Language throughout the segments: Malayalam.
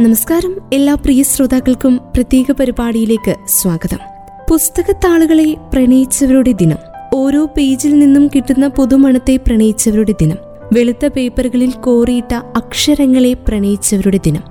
നമസ്കാരം. എല്ലാ പ്രിയ ശ്രോതാക്കൾക്കും പ്രത്യേക പരിപാടിയിലേക്ക് സ്വാഗതം. പുസ്തകത്താളുകളെ പ്രണയിച്ചവരുടെ ദിനം. ഓരോ പേജിൽ നിന്നും കിട്ടുന്ന പുതുമണത്തെ പ്രണയിച്ചവരുടെ ദിനം. വെളുത്ത പേപ്പറുകളിൽ കോറിയിട്ട അക്ഷരങ്ങളെ പ്രണയിച്ചവരുടെ ദിനം.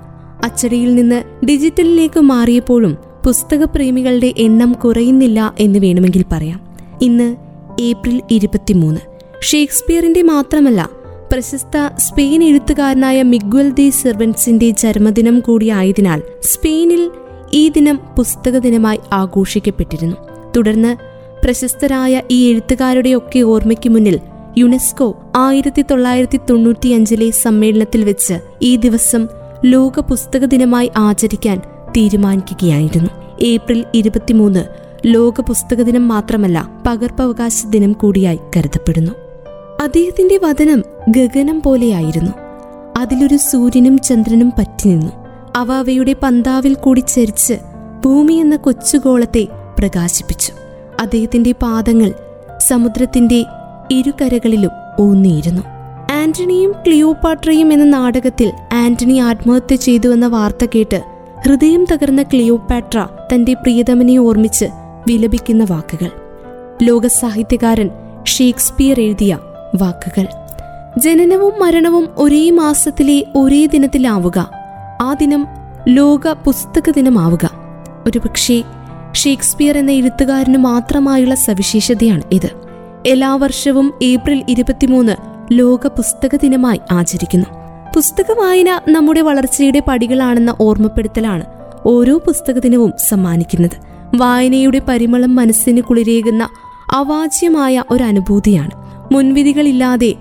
അച്ചടിയിൽ നിന്ന് ഡിജിറ്റലിലേക്ക് മാറിയപ്പോഴും പുസ്തകപ്രേമികളുടെ എണ്ണം കുറയുന്നില്ല എന്ന് വേണമെങ്കിൽ പറയാം. ഇന്ന് ഏപ്രിൽ ഇരുപത്തിമൂന്ന്. ഷേക്സ്പിയറിന്റെ മാത്രമല്ല പ്രശസ്ത സ്പെയിൻ എഴുത്തുകാരനായ മിഗ്വൽ ദി സെർവൻസിന്റെ ജന്മദിനം കൂടിയായതിനാൽ സ്പെയിനിൽ ഈ ദിനം പുസ്തക ദിനമായി ആഘോഷിക്കപ്പെട്ടിരുന്നു. തുടർന്ന് പ്രശസ്തരായ ഈ എഴുത്തുകാരുടെയൊക്കെ ഓർമ്മയ്ക്ക് മുന്നിൽ യുനെസ്കോ ആയിരത്തി തൊള്ളായിരത്തി തൊണ്ണൂറ്റിയഞ്ചിലെ സമ്മേളനത്തിൽ വെച്ച് ഈ ദിവസം ലോക പുസ്തക ദിനമായി ആചരിക്കാൻ തീരുമാനിക്കുകയായിരുന്നു. ഏപ്രിൽ ഇരുപത്തിമൂന്ന് ലോക പുസ്തക ദിനം മാത്രമല്ല പകർപ്പവകാശ ദിനം കൂടിയായി കരുതപ്പെടുന്നു. അദ്ദേഹത്തിന്റെ വതനം ഗഗനം പോലെയായിരുന്നു. അതിലൊരു സൂര്യനും ചന്ദ്രനും പറ്റിനിന്നു അവ അവയുടെ പന്താവിൽ കൂടി ചരിച്ച് ഭൂമി എന്ന കൊച്ചുഗോളത്തെ പ്രകാശിപ്പിച്ചു. അദ്ദേഹത്തിന്റെ പാദങ്ങൾ സമുദ്രത്തിന്റെ ഇരുകരകളിലും ഊന്നിയിരുന്നു. ആന്റണിയും ക്ലിയോപാട്രയും എന്ന നാടകത്തിൽ ആന്റണി ആത്മഹത്യ ചെയ്തുവെന്ന വാർത്ത കേട്ട് ഹൃദയം തകർന്ന ക്ലിയോപാട്ര തന്റെ പ്രിയതമനെ ഓർമ്മിച്ച് വിലപിക്കുന്ന വാക്കുകൾ. ലോകസാഹിത്യകാരൻ ഷേക്സ്പിയർ എഴുതിയ വാക്കുകൾ. ജനനവും മരണവും ഒരേ മാസത്തിലെ ഒരേ ദിനത്തിലാവുക. ആ ദിനം ലോക പുസ്തക ദിനമാവുക. ഒരുപക്ഷെ ഷേക്സ്പിയർ എന്ന എഴുത്തുകാരന് മാത്രമായുള്ള സവിശേഷതയാണ് ഇത്. എല്ലാ വർഷവും ഏപ്രിൽ ഇരുപത്തിമൂന്ന് ലോക പുസ്തക ദിനമായി ആചരിക്കുന്നു. പുസ്തക വായന നമ്മുടെ വളർച്ചയുടെ പടികളാണെന്ന ഓർമ്മപ്പെടുത്തലാണ് ഓരോ പുസ്തക ദിനവും സമ്മാനിക്കുന്നത്. വായനയുടെ പരിമളം മനസ്സിന് കുളിരേകുന്ന അവാച്യമായ ഒരു അനുഭൂതിയാണ്. മുൻവിധികളില്ലാതെ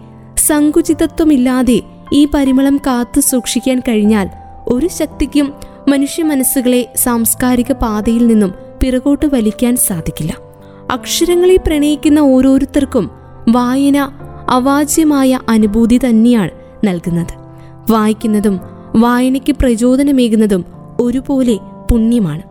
സങ്കുചിതത്വമില്ലാതെ ഈ പരിമളം കാത്തു സൂക്ഷിക്കാൻ കഴിഞ്ഞാൽ ഒരു ശക്തിക്കും മനുഷ്യ മനസ്സുകളെ സാംസ്കാരിക പാതയിൽ നിന്നും പിറകോട്ട് വലിക്കാൻ സാധിക്കില്ല. അക്ഷരങ്ങളെ പ്രണയിക്കുന്ന ഓരോരുത്തർക്കും വായന അവാച്യമായ അനുഭൂതി തന്നെയാണ് നൽകുന്നത്. വായിക്കുന്നതും വായനയ്ക്ക് പ്രചോദനമേകുന്നതും ഒരുപോലെ പുണ്യമാണ്.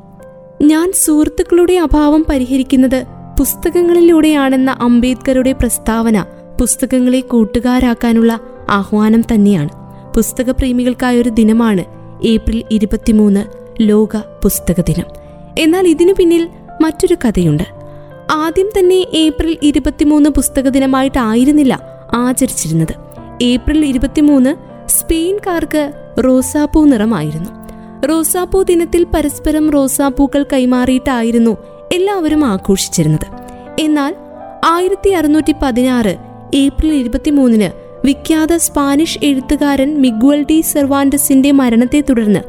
ഞാൻ സുഹൃത്തുക്കളുടെ അഭാവം പരിഹരിക്കുന്നത് പുസ്തകങ്ങളിലൂടെയാണെന്ന അംബേദ്കറുടെ പ്രസ്താവന പുസ്തകങ്ങളെ കൂട്ടുകാരാക്കാനുള്ള ആഹ്വാനം തന്നെയാണ്. പുസ്തകപ്രേമികൾക്കായ ഒരു ദിനമാണ് ഏപ്രിൽ ഇരുപത്തിമൂന്ന് ലോക പുസ്തക ദിനം. എന്നാൽ ഇതിനു പിന്നിൽ മറ്റൊരു കഥയുണ്ട്. ആദ്യം തന്നെ ഏപ്രിൽ ഇരുപത്തിമൂന്ന് പുസ്തക ദിനമായിട്ടായിരുന്നില്ല ആചരിച്ചിരുന്നത്. ഏപ്രിൽ ഇരുപത്തിമൂന്ന് സ്പെയിൻകാർക്ക് റോസാപ്പൂ നിറമായിരുന്നു. റോസാപ്പൂ ദിനത്തിൽ പരസ്പരം റോസാപ്പൂക്കൾ കൈമാറിയിട്ടായിരുന്നു എല്ലാവരും ആഘോഷിച്ചിരുന്നത്. എന്നാൽ ആയിരത്തി അറുന്നൂറ്റി പതിനാറ് ഏപ്രിൽ ഇരുപത്തിമൂന്നിന് വിഖ്യാത സ്പാനിഷ് എഴുത്തുകാരൻ മിഗ്വൽ ഡി സെർവാൻഡസിന്റെ മരണത്തെ തുടർന്ന്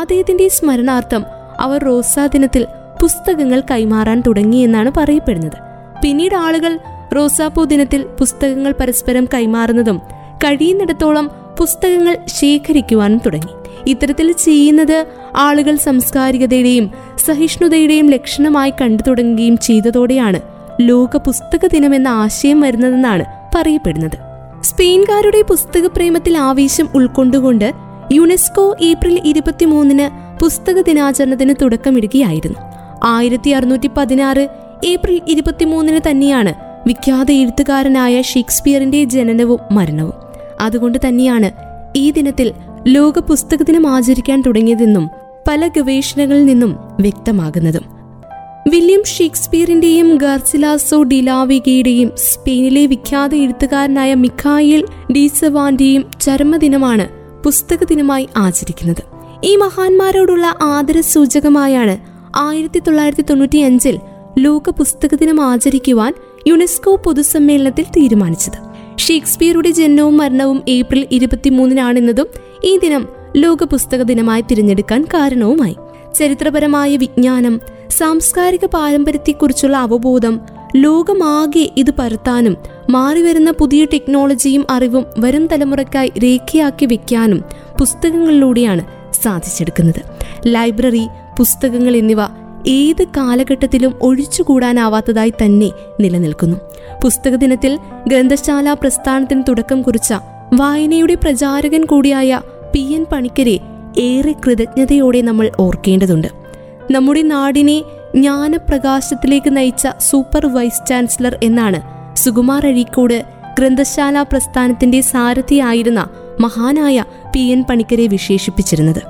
അദ്ദേഹത്തിന്റെ സ്മരണാർത്ഥം അവർ റോസാ ദിനത്തിൽ പുസ്തകങ്ങൾ കൈമാറാൻ തുടങ്ങിയെന്നാണ് പറയപ്പെടുന്നത്. പിന്നീട് ആളുകൾ റോസാപ്പൂ ദിനത്തിൽ പുസ്തകങ്ങൾ പരസ്പരം കൈമാറുന്നതും കഴിയുന്നിടത്തോളം പുസ്തകങ്ങൾ ശേഖരിക്കുവാനും തുടങ്ങി. ഇത്തരത്തിൽ ചെയ്യുന്നത് ആളുകൾ സംസ്കാരികതയുടെയും സഹിഷ്ണുതയുടെയും ലക്ഷണമായി കണ്ടു തുടങ്ങുകയും ചെയ്തതോടെയാണ് ലോക പുസ്തക ദിനം എന്ന ആശയം വരുന്നതെന്നാണ് പറയപ്പെടുന്നത്. സ്പെയിൻകാരുടെ പുസ്തക പ്രേമത്തിൽ ആവേശം ഉൾക്കൊണ്ടുകൊണ്ട് യുനെസ്കോ ഏപ്രിൽ ഇരുപത്തിമൂന്നിന് പുസ്തക ദിനാചരണത്തിന് തുടക്കമിടുകയായിരുന്നു. ആയിരത്തി അറുന്നൂറ്റി പതിനാറ് ഏപ്രിൽ ഇരുപത്തിമൂന്നിന് തന്നെയാണ് വിഖ്യാത എഴുത്തുകാരനായ ഷേക്സ്പിയറിന്റെ ജനനവും മരണവും. അതുകൊണ്ട് തന്നെയാണ് ഈ ദിനത്തിൽ ലോക പുസ്തക ദിനം ആചരിക്കാൻ തുടങ്ങിയതെന്നും പല ഗവേഷണങ്ങളിൽ നിന്നും വ്യക്തമാകുന്നതും. വില്യം ഷേക്സ്പിയറിന്റെയും ഗാർസിലാസോ ഡിലാവിഗയുടെയും സ്പെയിനിലെ വിഖ്യാത എഴുത്തുകാരനായ മിഖായിൽ ഡീസവാന്റെയും ചരമദിനമാണ് പുസ്തക ദിനമായി ആചരിക്കുന്നത്. ഈ മഹാന്മാരോടുള്ള ആദര സൂചകമായാണ് ആയിരത്തി തൊള്ളായിരത്തി തൊണ്ണൂറ്റി അഞ്ചിൽ ലോക പുസ്തക ദിനം ആചരിക്കുവാൻ യുനെസ്കോ പൊതുസമ്മേളനത്തിൽ തീരുമാനിച്ചത്. ഷേക്സ്പിയറുടെ ജനനവും മരണവും ഏപ്രിൽ ഇരുപത്തിമൂന്നിനാണെന്നതും ഈ ദിനം ലോക പുസ്തക ദിനമായി തിരഞ്ഞെടുക്കാൻ കാരണവുമായി. ചരിത്രപരമായ വിജ്ഞാനം സാംസ്കാരിക പാരമ്പര്യത്തെക്കുറിച്ചുള്ള അവബോധം ലോകമാകെ ഇത് പരത്താനും മാറിവരുന്ന പുതിയ ടെക്നോളജിയും അറിവും വരും തലമുറയ്ക്കായി രേഖയാക്കി വെക്കാനും പുസ്തകങ്ങളിലൂടെയാണ് സാധിച്ചെടുക്കുന്നത്. ലൈബ്രറി പുസ്തകങ്ങൾ എന്നിവ ഏത് കാലഘട്ടത്തിലും ഒഴിച്ചുകൂടാനാവാത്തതായി തന്നെ നിലനിൽക്കുന്നു. പുസ്തക ദിനത്തിൽ ഗ്രന്ഥശാല പ്രസ്ഥാനത്തിന് തുടക്കം കുറിച്ച വായനയുടെ പ്രചാരകൻ കൂടിയായ പി എൻ പണിക്കരെ ഏറെ കൃതജ്ഞതയോടെ നമ്മൾ ഓർക്കേണ്ടതുണ്ട്. നമ്മുടെ നാടിനെ ജ്ഞാനപ്രകാശത്തിലേക്ക് നയിച്ച സൂപ്പർ വൈസ് ചാൻസലർ എന്നാണ് സുകുമാർ അഴീക്കോട് ഗ്രന്ഥശാല പ്രസ്ഥാനത്തിന്റെ സാരഥിയായിരുന്ന മഹാനായ പി എൻ പണിക്കരെ വിശേഷിപ്പിച്ചിരുന്നത്.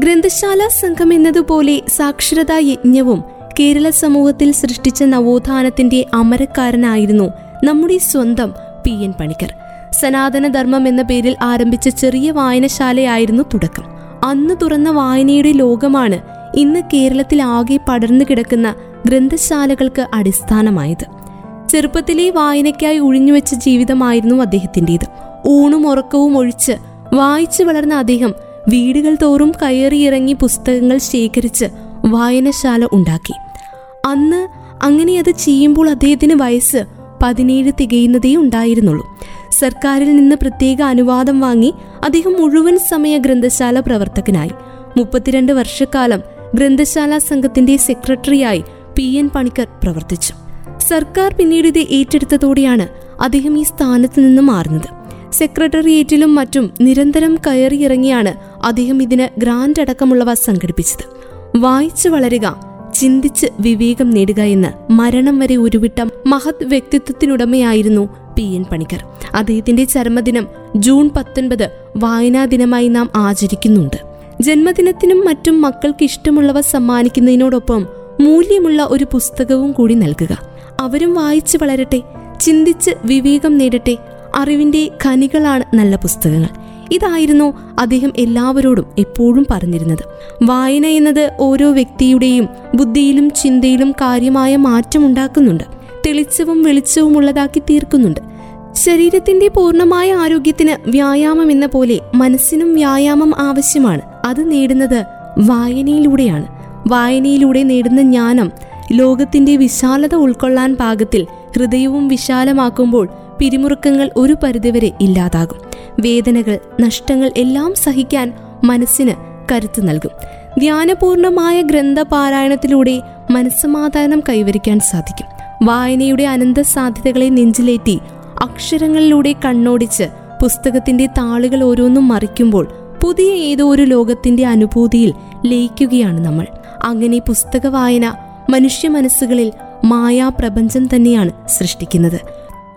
ഗ്രന്ഥശാല സംഘം എന്നതുപോലെ സാക്ഷരതാ യജ്ഞവും കേരള സമൂഹത്തിൽ സൃഷ്ടിച്ച നവോത്ഥാനത്തിന്റെ അമരക്കാരനായിരുന്നു നമ്മുടെ സ്വന്തം പി എൻ പണിക്കർ. സനാതനധർമ്മം എന്ന പേരിൽ ആരംഭിച്ച ചെറിയ വായനശാലയായിരുന്നു തുടക്കം. അന്ന് തുറന്ന വായനയുടെ ലോകമാണ് ഇന്ന് കേരളത്തിൽ ആകെ പടർന്നു കിടക്കുന്ന ഗ്രന്ഥശാലകൾക്ക് അടിസ്ഥാനമായത്. ചെറുപ്പത്തിലെ വായനയ്ക്കായി ഒഴിഞ്ഞുവെച്ച ജീവിതമായിരുന്നു അദ്ദേഹത്തിന്റെത്. ഊണും ഉറക്കവും ഒഴിച്ച് വായിച്ചു വളർന്ന അദ്ദേഹം വീടുകൾ തോറും കയറിയിറങ്ങി പുസ്തകങ്ങൾ ശേഖരിച്ച് വായനശാല ഉണ്ടാക്കി. അന്ന് അങ്ങനെ അത് ചെയ്യുമ്പോൾ അദ്ദേഹത്തിന് വയസ്സ് പതിനേഴ് തികയുന്നതേ ഉണ്ടായിരുന്നുള്ളൂ. സർക്കാരിൽ നിന്ന് പ്രത്യേക അനുവാദം വാങ്ങി അദ്ദേഹം മുഴുവൻ സമയ ഗ്രന്ഥശാല പ്രവർത്തകനായി. മുപ്പത്തിരണ്ട് വർഷക്കാലം ഗ്രന്ഥശാല സംഘത്തിന്റെ സെക്രട്ടറിയായി പി എൻ പണിക്കർ പ്രവർത്തിച്ചു. സർക്കാർ പിന്നീട് ഇത് ഏറ്റെടുത്തതോടെയാണ് അദ്ദേഹം ഈ സ്ഥാനത്ത് നിന്ന് മാറുന്നത്. സെക്രട്ടേറിയറ്റിലും മറ്റും നിരന്തരം കയറിയിറങ്ങിയാണ് അദ്ദേഹം ഇതിന് ഗ്രാൻഡ് അടക്കമുള്ളവ സംഘടിപ്പിച്ചത്. വായിച്ചു വളരുക ചിന്തിച്ച് വിവേകം നേടുക എന്ന് മരണം വരെ ഉരുവിട്ട മഹത് വ്യക്തിത്വത്തിനുടമയായിരുന്നു പി എൻ പണിക്കർ. അദ്ദേഹത്തിന്റെ ചരമദിനം ജൂൺ പത്തൊൻപത് വായനാ ദിനമായി നാം ആചരിക്കുന്നുണ്ട്. ജന്മദിനത്തിനും മറ്റും മക്കൾക്ക് ഇഷ്ടമുള്ളവ സമ്മാനിക്കുന്നതിനോടൊപ്പം മൂല്യമുള്ള ഒരു പുസ്തകവും കൂടി നൽകുക. അവരും വായിച്ചു വളരട്ടെ ചിന്തിച്ച് വിവേകം നേടട്ടെ അറിവിന്റെ ഖനികളാണ് നല്ല പുസ്തകങ്ങൾ. ഇതായിരുന്നു അദ്ദേഹം എല്ലാവരോടും എപ്പോഴും പറഞ്ഞിരുന്നത്. വായന എന്നത് ഓരോ വ്യക്തിയുടെയും ബുദ്ധിയിലും ചിന്തയിലും കാര്യമായ മാറ്റമുണ്ടാക്കുന്നുണ്ട്. തെളിച്ചവും വെളിച്ചവും ഉള്ളതാക്കി തീർക്കുന്നുണ്ട്. ശരീരത്തിന്റെ പൂർണമായ ആരോഗ്യത്തിന് വ്യായാമം എന്ന പോലെ മനസ്സിനും വ്യായാമം ആവശ്യമാണ്. അത് നേടുന്നത് വായനയിലൂടെയാണ്. വായനയിലൂടെ നേടുന്ന ജ്ഞാനം ലോകത്തിന്റെ വിശാലത ഉൾക്കൊള്ളാൻ പാകത്തിൽ ഹൃദയവും വിശാലമാക്കുമ്പോൾ പിരിമുറുക്കങ്ങൾ ഒരു പരിധിവരെ ഇല്ലാതാകും. വേദനകൾ നഷ്ടങ്ങൾ എല്ലാം സഹിക്കാൻ മനസ്സിന് കരുത്ത് നൽകും. ധ്യാനപൂർണമായ ഗ്രന്ഥപാരായണത്തിലൂടെ മനസ്സമാധാനം കൈവരിക്കാൻ സാധിക്കും. വായനയുടെ അനന്ത സാധ്യതകളെ നെഞ്ചിലേറ്റി അക്ഷരങ്ങളിലൂടെ കണ്ണോടിച്ച് പുസ്തകത്തിന്റെ താളുകൾ ഓരോന്നും മറിക്കുമ്പോൾ പുതിയ ഏതോ ഒരു ലോകത്തിന്റെ അനുഭൂതിയിൽ ലയിക്കുകയാണ് നമ്മൾ. അങ്ങനെ പുസ്തക വായന മനുഷ്യ മനസ്സുകളിൽ മായാപ്രപഞ്ചം തന്നെയാണ് സൃഷ്ടിക്കുന്നത്.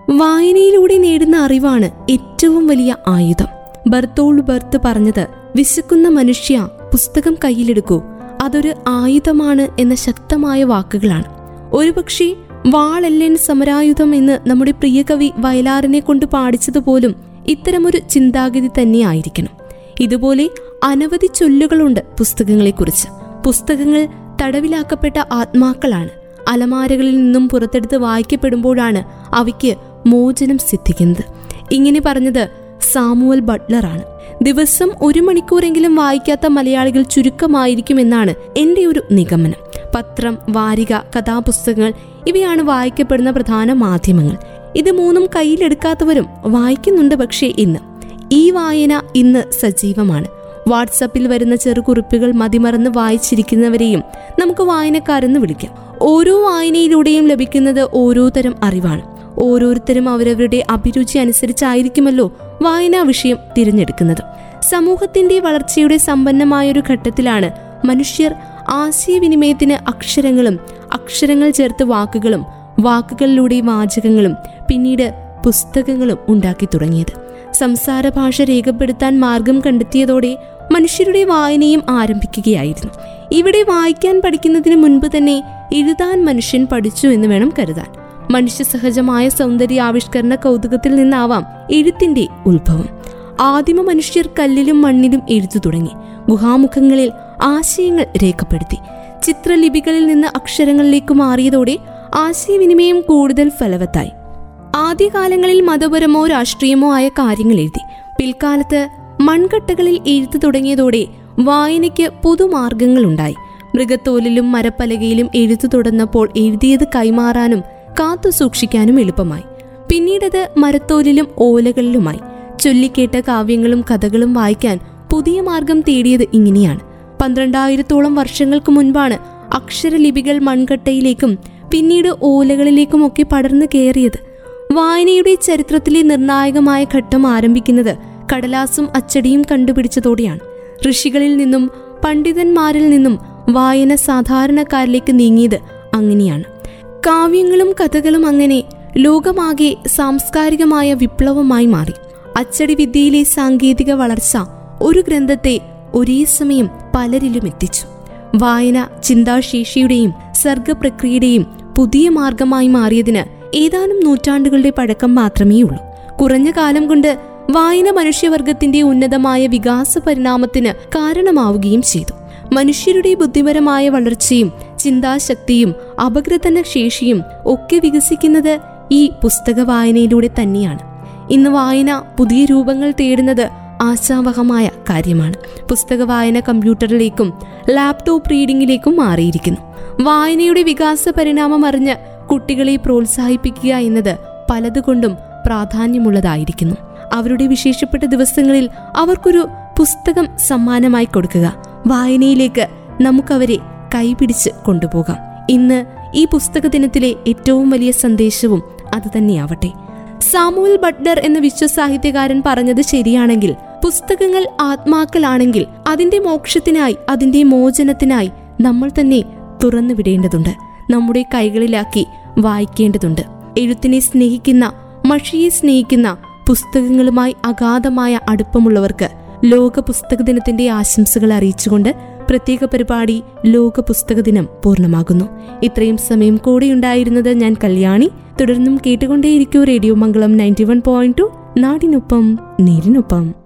വായനയിലൂടെ നേടുന്ന അറിവാണ് ഏറ്റവും വലിയ ആയുധം. ബർത്തോൾ ബർത്ത് പറഞ്ഞത് വിശക്കുന്ന മനുഷ്യ പുസ്തകം കയ്യിലെടുക്കൂ. അതൊരു ആയുധമാണ് എന്ന ശക്തമായ വാക്കുകളാണ്. ഒരുപക്ഷെ വാളല്ലൻ സമരായുധം എന്ന് നമ്മുടെ പ്രിയ കവി വയലാറിനെ കൊണ്ട് പാടിച്ചതുപോലും ഇത്തരമൊരു ചിന്താഗതി തന്നെയായിരിക്കണം. ഇതുപോലെ അനവധി ചൊല്ലുകളുണ്ട് പുസ്തകങ്ങളെക്കുറിച്ച്. പുസ്തകങ്ങൾ തടവിലാക്കപ്പെട്ട ആത്മാക്കളാണ്. അലമാരകളിൽ നിന്നും പുറത്തെടുത്ത് വായിക്കപ്പെടുമ്പോഴാണ് അവയ്ക്ക് മോചനം സിദ്ധിക്കുന്നത്. ഇങ്ങനെ പറഞ്ഞത് സാമുവൽ ബട്ട്ലറാണ്. ദിവസം ഒരു മണിക്കൂറെങ്കിലും വായിക്കാത്ത മലയാളികൾ ചുരുക്കമായിരിക്കുമെന്നാണ് എന്റെ ഒരു നിഗമനം. പത്രം വാരിക കഥാപുസ്തകങ്ങൾ ഇവയാണ് വായിക്കപ്പെടുന്ന പ്രധാന മാധ്യമങ്ങൾ. ഇത് മൂന്നും കയ്യിലെടുക്കാത്തവരും വായിക്കുന്നുണ്ട് പക്ഷേ ഇന്ന്. ഈ വായന ഇന്ന് സജീവമാണ്. വാട്സപ്പിൽ വരുന്ന ചെറുകുറിപ്പുകൾ മതിമറന്ന് വായിച്ചിരിക്കുന്നവരെയും നമുക്ക് വായനക്കാരെന്ന് വിളിക്കാം. ഓരോ വായനയിലൂടെയും ലഭിക്കുന്നത് ഓരോ തരം അറിവാണ്. ഓരോരുത്തരും അവരവരുടെ അഭിരുചി അനുസരിച്ചായിരിക്കുമല്ലോ വായനാ വിഷയം തിരഞ്ഞെടുക്കുന്നത്. സമൂഹത്തിന്റെ വളർച്ചയുടെ സമ്പന്നമായൊരു ഘട്ടത്തിലാണ് മനുഷ്യർ ആശയവിനിമയത്തിന് അക്ഷരങ്ങളും അക്ഷരങ്ങൾ ചേർത്ത് വാക്കുകളും വാക്കുകളിലൂടെ വാചകങ്ങളും പിന്നീട് പുസ്തകങ്ങളും ഉണ്ടാക്കി തുടങ്ങിയത്. സംസാര ഭാഷ രേഖപ്പെടുത്താൻ മാർഗം കണ്ടെത്തിയതോടെ മനുഷ്യരുടെ വായനയും ആരംഭിക്കുകയായിരുന്നു. ഇവിടെ വായിക്കാൻ പഠിക്കുന്നതിന് മുൻപ് തന്നെ എഴുതാൻ മനുഷ്യൻ പഠിച്ചു എന്ന് വേണം കരുതാൻ. മനുഷ്യ സഹജമായ സൗന്ദര്യ ആവിഷ്കരണ കൗതുകത്തിൽ നിന്നാവാം എഴുത്തിന്റെ ഉത്ഭവം. ആദിമ മനുഷ്യർ കല്ലിലും മണ്ണിലും എഴുതു തുടങ്ങി. ഗുഹാമുഖങ്ങളിൽ ആശയങ്ങൾ രേഖപ്പെടുത്തി. ചിത്രലിപികളിൽ നിന്ന് അക്ഷരങ്ങളിലേക്ക് മാറിയതോടെ ആശയവിനിമയം കൂടുതൽ ഫലവത്തായി. ആദ്യകാലങ്ങളിൽ മതപരമോ രാഷ്ട്രീയമോ ആയ കാര്യങ്ങൾ എഴുതി. പിൽക്കാലത്ത് മൺകട്ടകളിൽ എഴുത്തു തുടങ്ങിയതോടെ വായനയ്ക്ക് പുതുമാർഗങ്ങളുണ്ടായി. മൃഗത്തോലിലും മരപ്പലകയിലും എഴുത്തു തുടർന്നപ്പോൾ എഴുതിയത് കൈമാറാനും കാത്തു സൂക്ഷിക്കാനും എളുപ്പമായി. പിന്നീടത് മരത്തോലിലും ഓലകളിലുമായി. ചൊല്ലിക്കേട്ട കാവ്യങ്ങളും കഥകളും വായിക്കാൻ പുതിയ മാർഗം തേടിയത് ഇങ്ങനെയാണ്. പന്ത്രണ്ടായിരത്തോളം വർഷങ്ങൾക്ക് മുൻപാണ് അക്ഷരലിപികൾ മൺകട്ടയിലേക്കും പിന്നീട് ഓലകളിലേക്കുമൊക്കെ പടർന്നു കയറിയത്. വായനയുടെ ചരിത്രത്തിലെ നിർണായകമായ ഘട്ടം ആരംഭിക്കുന്നത് കടലാസും അച്ചടിയും കണ്ടുപിടിച്ചതോടെയാണ്. ഋഷികളിൽ നിന്നും പണ്ഡിതന്മാരിൽ നിന്നും വായന സാധാരണക്കാരിലേക്ക് നീങ്ങിയത് അങ്ങനെയാണ്. കാവ്യങ്ങളും കഥകളും അങ്ങനെ ലോകമാകെ സാംസ്കാരികമായ വിപ്ലവമായി മാറി. അച്ചടി വിദ്യയിലെ സാങ്കേതിക വളർച്ച ഒരു ഗ്രന്ഥത്തെ ഒരേ സമയം പലരിലും എത്തിച്ചു. വായന ചിന്താശേഷിയുടെയും സർഗപ്രക്രിയയുടെയും പുതിയ മാർഗമായി മാറിയതിന് ഏതാനും നൂറ്റാണ്ടുകളുടെ പഴക്കം മാത്രമേ ഉള്ളൂ കുറഞ്ഞ കാലം കൊണ്ട് വായന മനുഷ്യവർഗത്തിന്റെ ഉന്നതമായ വികാസ പരിണാമത്തിന് കാരണമാവുകയും ചെയ്തു. മനുഷ്യരുടെ ബുദ്ധിപരമായ വളർച്ചയും ചിന്താശക്തിയും അപഗ്രഥന ശേഷിയും ഒക്കെ വികസിക്കുന്നത് ഈ പുസ്തക വായനയിലൂടെ തന്നെയാണ്. ഇന്ന് വായന പുതിയ രൂപങ്ങൾ തേടുന്നത് ആശാവഹമായ കാര്യമാണ്. പുസ്തക വായന കമ്പ്യൂട്ടറിലേക്കും ലാപ്ടോപ്പ് റീഡിംഗിലേക്കും മാറിയിരിക്കുന്നു. വായനയുടെ വികാസ പരിണാമം അറിഞ്ഞ് കുട്ടികളെ പ്രോത്സാഹിപ്പിക്കുക എന്നത് പലതുകൊണ്ടും പ്രാധാന്യമുള്ളതായിരിക്കുന്നു. അവരുടെ വിശേഷപ്പെട്ട ദിവസങ്ങളിൽ അവർക്കൊരു പുസ്തകം സമ്മാനമായി കൊടുക്കുക. വായനയിലേക്ക് നമുക്കവരെ കൈപിടിച്ച് കൊണ്ടുപോകാം. ഇന്ന് ഈ പുസ്തക ദിനത്തിലെ ഏറ്റവും വലിയ സന്ദേശവും അതുതന്നെയാവട്ടെ സാമുവൽ ബട്ട്ലർ എന്ന വിശ്വസാഹിത്യകാരൻ പറഞ്ഞത് ശരിയാണെങ്കിൽ പുസ്തകങ്ങൾ ആത്മാക്കളാണെങ്കിൽ അതിന്റെ മോക്ഷത്തിനായി അതിന്റെ മോചനത്തിനായി നമ്മൾ തന്നെ തുറന്നു വിടേണ്ടതുണ്ട് നമ്മുടെ കൈകളിലാക്കി വായിക്കേണ്ടതുണ്ട്. എഴുത്തിനെ സ്നേഹിക്കുന്ന മഷിയെ സ്നേഹിക്കുന്ന പുസ്തകങ്ങളുമായി അഗാധമായ അടുപ്പമുള്ളവർക്ക് ലോക പുസ്തക ദിനത്തിന്റെ ആശംസകൾ അറിയിച്ചുകൊണ്ട് പ്രത്യേക പരിപാടി ലോക പുസ്തക ദിനം പൂർണമാകുന്നു. ഇത്രയും സമയം കൂടെയുണ്ടായിരുന്നത് ഞാൻ കല്യാണി. തുടർന്നും കേട്ടുകൊണ്ടേയിരിക്കൂ radio Mangalam ninety one point two. നാടിനൊപ്പം നേരിനൊപ്പം.